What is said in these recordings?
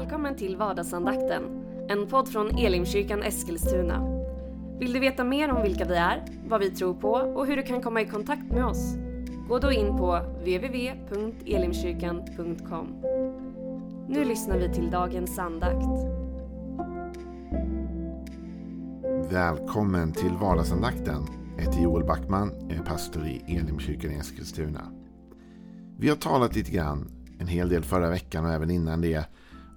Välkommen till vardagsandakten, en podd från Elimkyrkan Eskilstuna. Vill du veta mer om vilka vi är, vad vi tror på och hur du kan komma i kontakt med oss? Gå då in på www.elimkyrkan.com. Nu lyssnar vi till dagens andakt. Välkommen till vardagsandakten. Jag heter Joel Backman, jag är pastor i Elimkyrkan i Eskilstuna. Vi har talat lite grann, en hel del förra veckan och även innan det,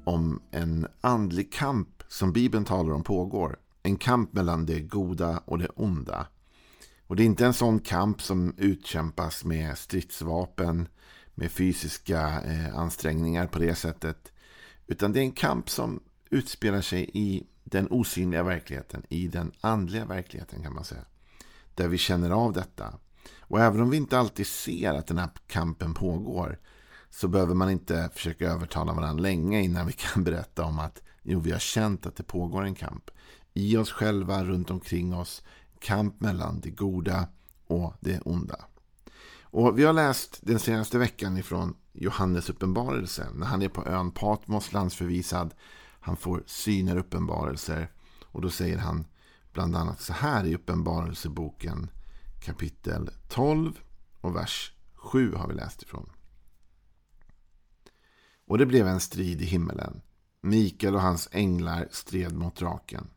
om en andlig kamp som Bibeln talar om pågår. En kamp mellan det goda och det onda. Och det är inte en sån kamp som utkämpas med stridsvapen, med fysiska eh, ansträngningar på det sättet. Utan det är en kamp som utspelar sig i den osynliga verkligheten, i den andliga verkligheten kan man säga. Där vi känner av detta. Och även om vi inte alltid ser att den här kampen pågår så behöver man inte försöka övertala varandra länge innan vi kan berätta om att jo, vi har känt att det pågår en kamp. I oss själva, runt omkring oss. Kamp mellan det goda och det onda. Och Vi har läst den senaste veckan ifrån Johannes uppenbarelse. När han är på ön Patmos landsförvisad. Han får syner uppenbarelser. Och då säger han bland annat så här i uppenbarelseboken kapitel 12 och vers 7 har vi läst ifrån. Och det blev en strid i himmelen. Mikael och hans änglar stred mot draken.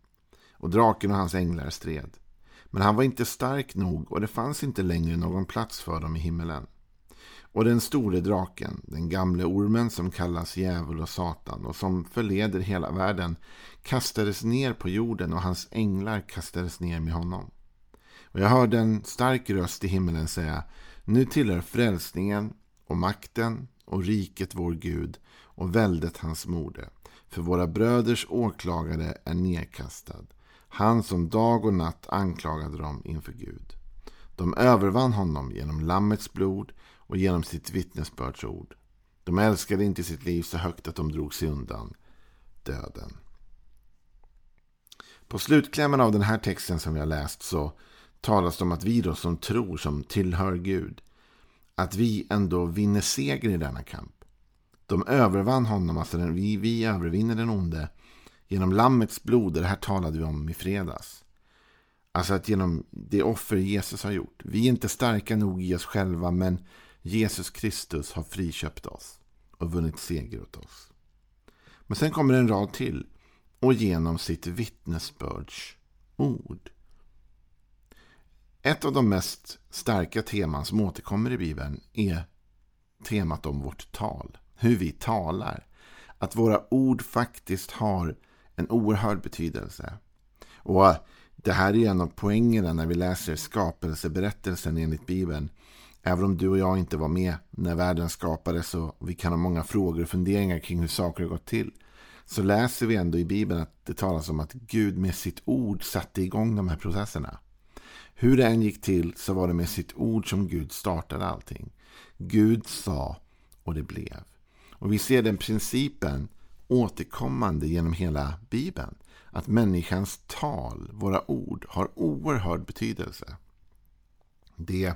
Och draken och hans änglar stred. Men han var inte stark nog och det fanns inte längre någon plats för dem i himmelen. Och den store draken, den gamle ormen som kallas djävul och satan och som förleder hela världen, kastades ner på jorden och hans änglar kastades ner med honom. Och jag hörde en stark röst i himmelen säga, nu tillhör frälsningen och makten och riket vår Gud och väldet hans mode. För våra bröders åklagare är nedkastad. Han som dag och natt anklagade dem inför Gud. De övervann honom genom Lammets blod och genom sitt vittnesbördsord. De älskade inte sitt liv så högt att de drog sig undan döden. På slutklämmen av den här texten som vi har läst så talas det om att vi då som tror, som tillhör Gud, att vi ändå vinner seger i denna kamp. De övervann honom, alltså den, vi, vi övervinner den onde genom Lammets blod. Det här talade vi om i fredags. Alltså att genom det offer Jesus har gjort. Vi är inte starka nog i oss själva, men Jesus Kristus har friköpt oss och vunnit seger åt oss. Men sen kommer en rad till. Och genom sitt vittnesbörds ord. Ett av de mest starka teman som återkommer i Bibeln är temat om vårt tal. Hur vi talar. Att våra ord faktiskt har en oerhörd betydelse. Och eh, det här är en av poängerna när vi läser skapelseberättelsen enligt Bibeln. Även om du och jag inte var med när världen skapades och vi kan ha många frågor och funderingar kring hur saker har gått till. Så läser vi ändå i Bibeln att det talas om att Gud med sitt ord satte igång de här processerna. Hur det än gick till så var det med sitt ord som Gud startade allting. Gud sa och det blev. Och vi ser den principen återkommande genom hela Bibeln. Att människans tal, våra ord, har oerhörd betydelse. Det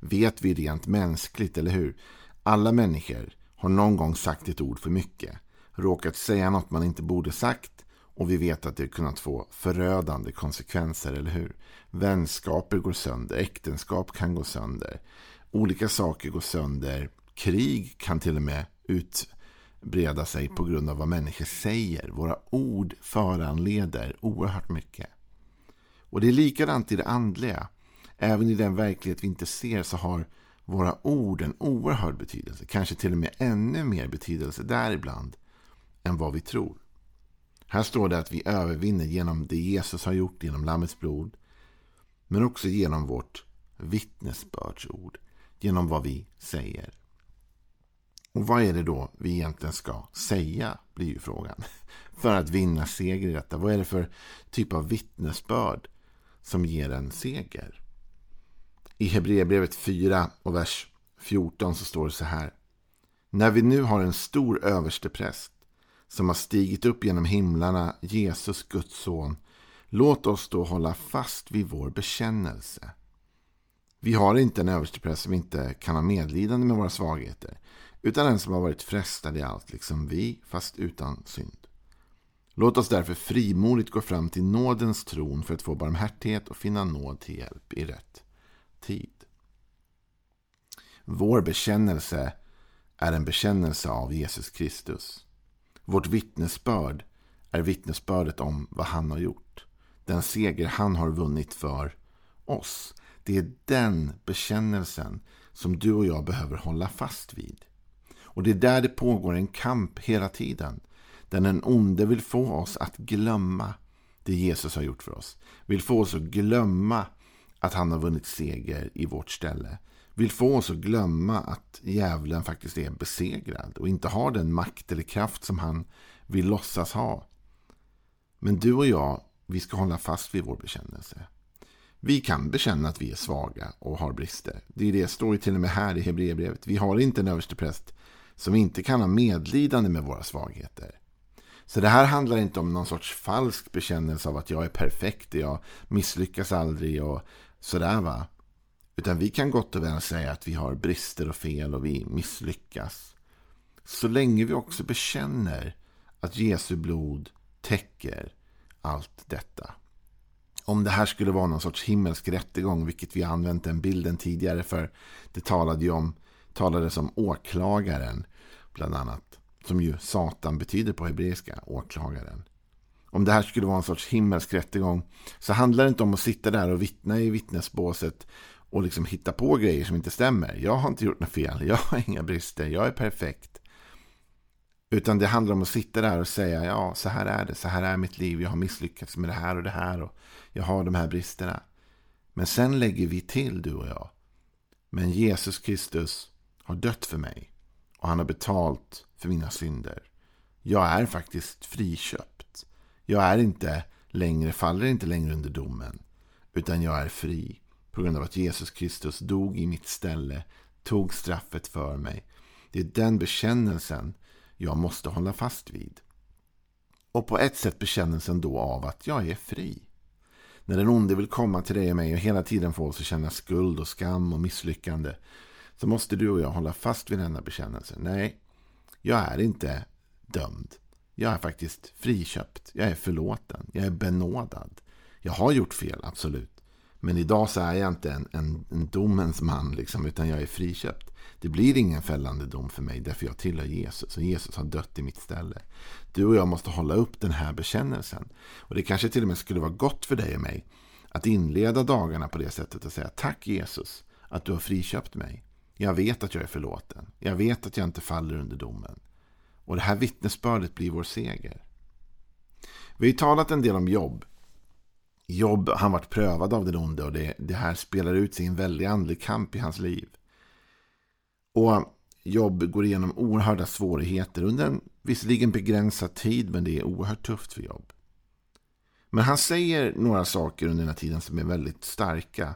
vet vi rent mänskligt, eller hur? Alla människor har någon gång sagt ett ord för mycket. Råkat säga något man inte borde sagt och vi vet att det kunnat få förödande konsekvenser, eller hur? Vänskaper går sönder, äktenskap kan gå sönder. Olika saker går sönder. Krig kan till och med utbreda sig på grund av vad människor säger. Våra ord föranleder oerhört mycket. Och det är likadant i det andliga. Även i den verklighet vi inte ser så har våra ord en oerhörd betydelse. Kanske till och med ännu mer betydelse däribland än vad vi tror. Här står det att vi övervinner genom det Jesus har gjort genom Lammets blod. Men också genom vårt vittnesbördsord. Genom vad vi säger. Och vad är det då vi egentligen ska säga? Blir ju frågan. För att vinna seger i detta. Vad är det för typ av vittnesbörd som ger en seger? I Hebreerbrevet 4 och vers 14 så står det så här. När vi nu har en stor överstepräst som har stigit upp genom himlarna, Jesus Guds son. Låt oss då hålla fast vid vår bekännelse. Vi har inte en överstepräst som inte kan ha medlidande med våra svagheter utan den som har varit frestad i allt, liksom vi, fast utan synd. Låt oss därför frimodigt gå fram till nådens tron för att få barmhärtighet och finna nåd till hjälp i rätt tid. Vår bekännelse är en bekännelse av Jesus Kristus. Vårt vittnesbörd är vittnesbördet om vad han har gjort. Den seger han har vunnit för oss. Det är den bekännelsen som du och jag behöver hålla fast vid. Och det är där det pågår en kamp hela tiden. Där den onde vill få oss att glömma det Jesus har gjort för oss. Vill få oss att glömma att han har vunnit seger i vårt ställe. Vill få oss att glömma att djävulen faktiskt är besegrad och inte har den makt eller kraft som han vill låtsas ha. Men du och jag, vi ska hålla fast vid vår bekännelse. Vi kan bekänna att vi är svaga och har brister. Det är det står till och med här i Hebreerbrevet. Vi har inte en överstepräst som inte kan ha medlidande med våra svagheter. Så det här handlar inte om någon sorts falsk bekännelse av att jag är perfekt, jag misslyckas aldrig och sådär va. Utan vi kan gott och väl säga att vi har brister och fel och vi misslyckas. Så länge vi också bekänner att Jesu blod täcker allt detta. Om det här skulle vara någon sorts himmelsk rättegång, vilket vi använt den bilden tidigare för det talade ju om, talades om åklagaren bland annat. Som ju Satan betyder på hebreiska, åklagaren. Om det här skulle vara en sorts himmelsk rättegång så handlar det inte om att sitta där och vittna i vittnesbåset och liksom hitta på grejer som inte stämmer. Jag har inte gjort något fel, jag har inga brister, jag är perfekt. Utan det handlar om att sitta där och säga ja, så här är det, så här är mitt liv, jag har misslyckats med det här och det här och jag har de här bristerna. Men sen lägger vi till du och jag. Men Jesus Kristus har dött för mig och han har betalt för mina synder. Jag är faktiskt friköpt. Jag är inte längre, faller inte längre under domen, utan jag är fri på grund av att Jesus Kristus dog i mitt ställe, tog straffet för mig. Det är den bekännelsen jag måste hålla fast vid. Och på ett sätt bekännelsen då av att jag är fri. När den onde vill komma till dig och mig och hela tiden få oss att känna skuld och skam och misslyckande så måste du och jag hålla fast vid denna bekännelse. Nej, jag är inte dömd. Jag är faktiskt friköpt. Jag är förlåten. Jag är benådad. Jag har gjort fel, absolut. Men idag så är jag inte en, en, en domens man, liksom, utan jag är friköpt. Det blir ingen fällande dom för mig därför jag tillhör Jesus och Jesus har dött i mitt ställe. Du och jag måste hålla upp den här bekännelsen. Och det kanske till och med skulle vara gott för dig och mig att inleda dagarna på det sättet och säga tack Jesus att du har friköpt mig. Jag vet att jag är förlåten. Jag vet att jag inte faller under domen. Och det här vittnesbördet blir vår seger. Vi har talat en del om jobb. Jobb, han varit prövad av den onde och det, det här spelar ut sig i en väldig andlig kamp i hans liv. Och Jobb går igenom oerhörda svårigheter under en visserligen begränsad tid, men det är oerhört tufft för Jobb. Men han säger några saker under den här tiden som är väldigt starka.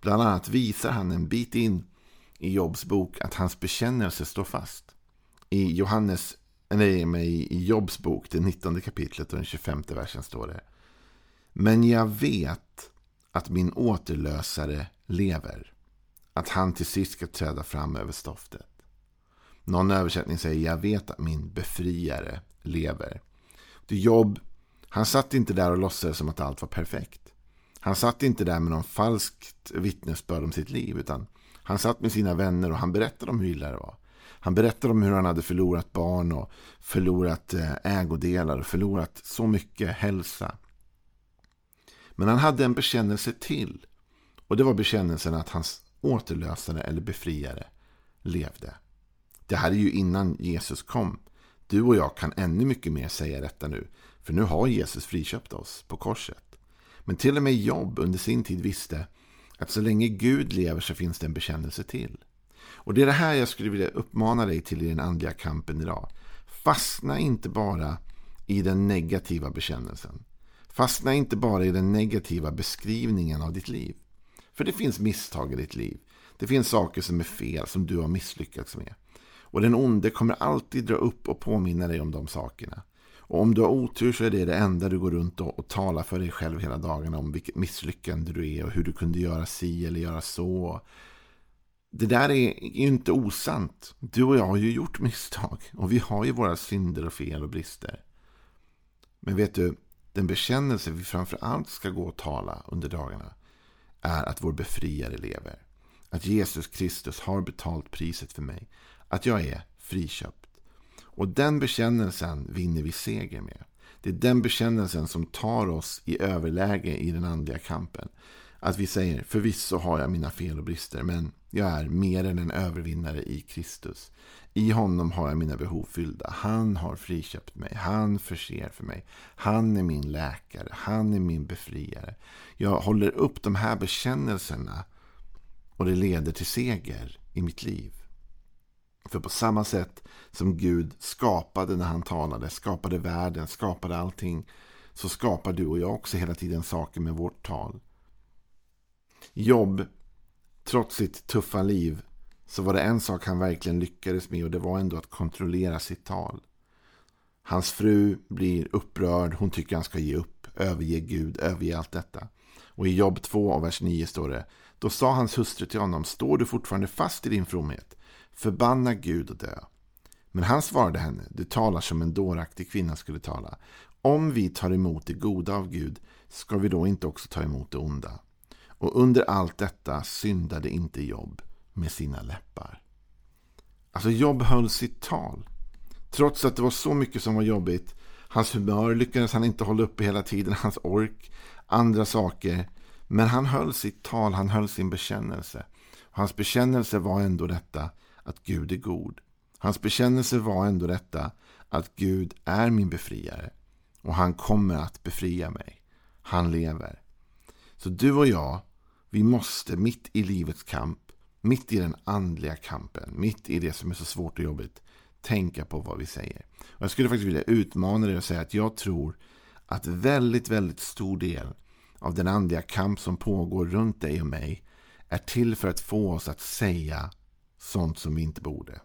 Bland annat visar han en bit in i Jobs bok att hans bekännelse står fast. I Johannes, nej, i Jobs bok, det 19 kapitlet och den 25 versen står det. Men jag vet att min återlösare lever att han till sist ska träda fram över stoftet. Någon översättning säger jag vet att min befriare lever. Det jobb, han satt inte där och låtsades som att allt var perfekt. Han satt inte där med någon falskt vittnesbörd om sitt liv utan han satt med sina vänner och han berättade om hur illa det var. Han berättade om hur han hade förlorat barn och förlorat eh, ägodelar och förlorat så mycket hälsa. Men han hade en bekännelse till. Och det var bekännelsen att hans återlösare eller befriare levde. Det här är ju innan Jesus kom. Du och jag kan ännu mycket mer säga detta nu. För nu har Jesus friköpt oss på korset. Men till och med Jobb under sin tid visste att så länge Gud lever så finns det en bekännelse till. Och det är det här jag skulle vilja uppmana dig till i den andliga kampen idag. Fastna inte bara i den negativa bekännelsen. Fastna inte bara i den negativa beskrivningen av ditt liv. För det finns misstag i ditt liv. Det finns saker som är fel, som du har misslyckats med. Och den onde kommer alltid dra upp och påminna dig om de sakerna. Och om du har otur så är det det enda du går runt och, och talar för dig själv hela dagarna om vilket misslyckande du är och hur du kunde göra si eller göra så. det där är ju inte osant. Du och jag har ju gjort misstag. Och vi har ju våra synder och fel och brister. Men vet du, den bekännelse vi framför allt ska gå och tala under dagarna är att vår befriare lever. Att Jesus Kristus har betalt priset för mig. Att jag är friköpt. Och den bekännelsen vinner vi seger med. Det är den bekännelsen som tar oss i överläge i den andliga kampen. Att vi säger förvisso har jag mina fel och brister men jag är mer än en övervinnare i Kristus. I honom har jag mina behov fyllda. Han har friköpt mig. Han förser för mig. Han är min läkare. Han är min befriare. Jag håller upp de här bekännelserna och det leder till seger i mitt liv. För på samma sätt som Gud skapade när han talade, skapade världen, skapade allting, så skapar du och jag också hela tiden saker med vårt tal. Jobb, trots sitt tuffa liv, så var det en sak han verkligen lyckades med och det var ändå att kontrollera sitt tal. Hans fru blir upprörd, hon tycker han ska ge upp, överge Gud, överge allt detta. Och i jobb 2 av vers 9 står det Då sa hans hustru till honom, står du fortfarande fast i din fromhet? Förbanna Gud och dö. Men han svarade henne, du talar som en dåraktig kvinna skulle tala. Om vi tar emot det goda av Gud, ska vi då inte också ta emot det onda? Och under allt detta syndade inte Jobb med sina läppar. Alltså Jobb höll sitt tal. Trots att det var så mycket som var jobbigt. Hans humör lyckades han inte hålla uppe hela tiden. Hans ork, andra saker. Men han höll sitt tal, han höll sin bekännelse. Hans bekännelse var ändå detta att Gud är god. Hans bekännelse var ändå detta att Gud är min befriare. Och han kommer att befria mig. Han lever. Så du och jag, vi måste mitt i livets kamp, mitt i den andliga kampen, mitt i det som är så svårt och jobbigt, tänka på vad vi säger. Och jag skulle faktiskt vilja utmana dig och säga att jag tror att väldigt, väldigt stor del av den andliga kamp som pågår runt dig och mig är till för att få oss att säga sånt som vi inte borde.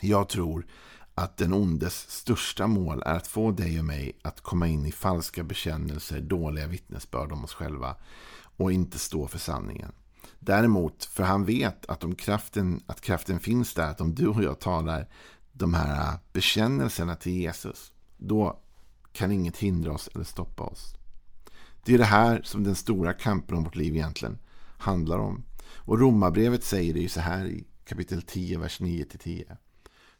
Jag tror att den ondes största mål är att få dig och mig att komma in i falska bekännelser, dåliga vittnesbörd om oss själva och inte stå för sanningen. Däremot, för han vet att, om kraften, att kraften finns där, att om du och jag talar de här bekännelserna till Jesus, då kan inget hindra oss eller stoppa oss. Det är det här som den stora kampen om vårt liv egentligen handlar om. Och Romarbrevet säger det ju så här i kapitel 10, vers 9-10.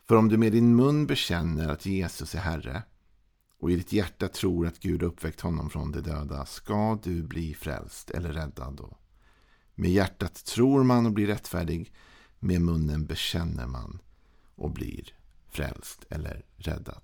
För om du med din mun bekänner att Jesus är Herre och i ditt hjärta tror att Gud uppväckt honom från de döda ska du bli frälst eller räddad då. Med hjärtat tror man och blir rättfärdig, med munnen bekänner man och blir frälst eller räddad.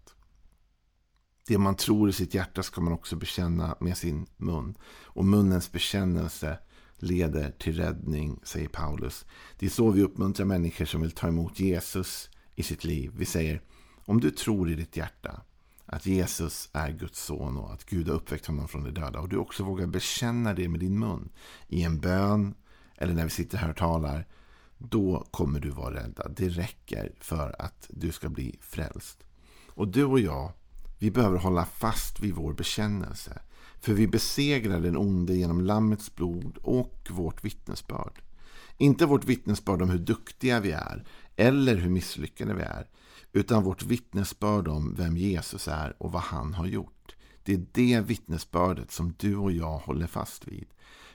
Det man tror i sitt hjärta ska man också bekänna med sin mun. Och munnens bekännelse leder till räddning, säger Paulus. Det är så vi uppmuntrar människor som vill ta emot Jesus i sitt liv. Vi säger, om du tror i ditt hjärta att Jesus är Guds son och att Gud har uppväckt honom från de döda och du också vågar bekänna det med din mun i en bön eller när vi sitter här och talar, då kommer du vara räddad. Det räcker för att du ska bli frälst. Och du och jag, vi behöver hålla fast vid vår bekännelse. För vi besegrar den onde genom Lammets blod och vårt vittnesbörd. Inte vårt vittnesbörd om hur duktiga vi är eller hur misslyckade vi är. Utan vårt vittnesbörd om vem Jesus är och vad han har gjort. Det är det vittnesbördet som du och jag håller fast vid.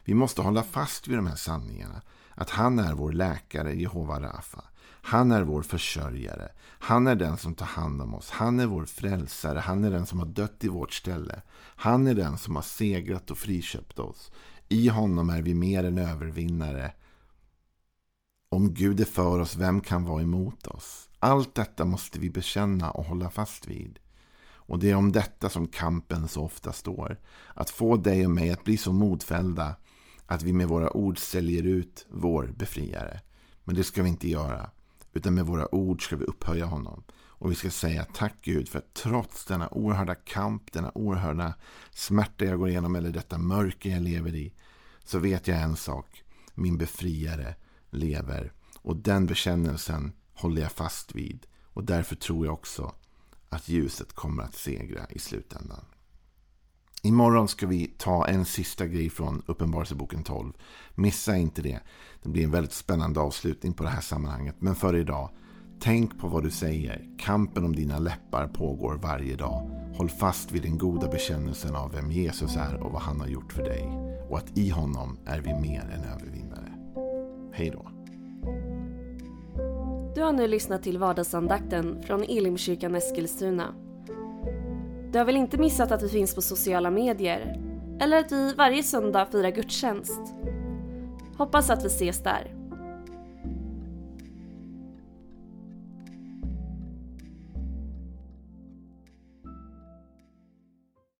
Vi måste hålla fast vid de här sanningarna. Att han är vår läkare, Jehova Rafa. Han är vår försörjare. Han är den som tar hand om oss. Han är vår frälsare. Han är den som har dött i vårt ställe. Han är den som har segrat och friköpt oss. I honom är vi mer än övervinnare. Om Gud är för oss, vem kan vara emot oss? Allt detta måste vi bekänna och hålla fast vid. Och det är om detta som kampen så ofta står. Att få dig och mig att bli så modfällda att vi med våra ord säljer ut vår befriare. Men det ska vi inte göra. Utan med våra ord ska vi upphöja honom. Och vi ska säga tack Gud för att trots denna oerhörda kamp, denna oerhörda smärta jag går igenom eller detta mörker jag lever i. Så vet jag en sak. Min befriare lever. Och den bekännelsen håller jag fast vid. Och därför tror jag också att ljuset kommer att segra i slutändan. Imorgon ska vi ta en sista grej från Uppenbarelseboken 12. Missa inte det. Det blir en väldigt spännande avslutning på det här sammanhanget. Men för idag, tänk på vad du säger. Kampen om dina läppar pågår varje dag. Håll fast vid den goda bekännelsen av vem Jesus är och vad han har gjort för dig. Och att i honom är vi mer än övervinnare. Hej då. Du har nu lyssnat till vardagsandakten från Elimkyrkan Eskilstuna. Du har väl inte missat att vi finns på sociala medier? Eller att vi varje söndag firar gudstjänst? Hoppas att vi ses där.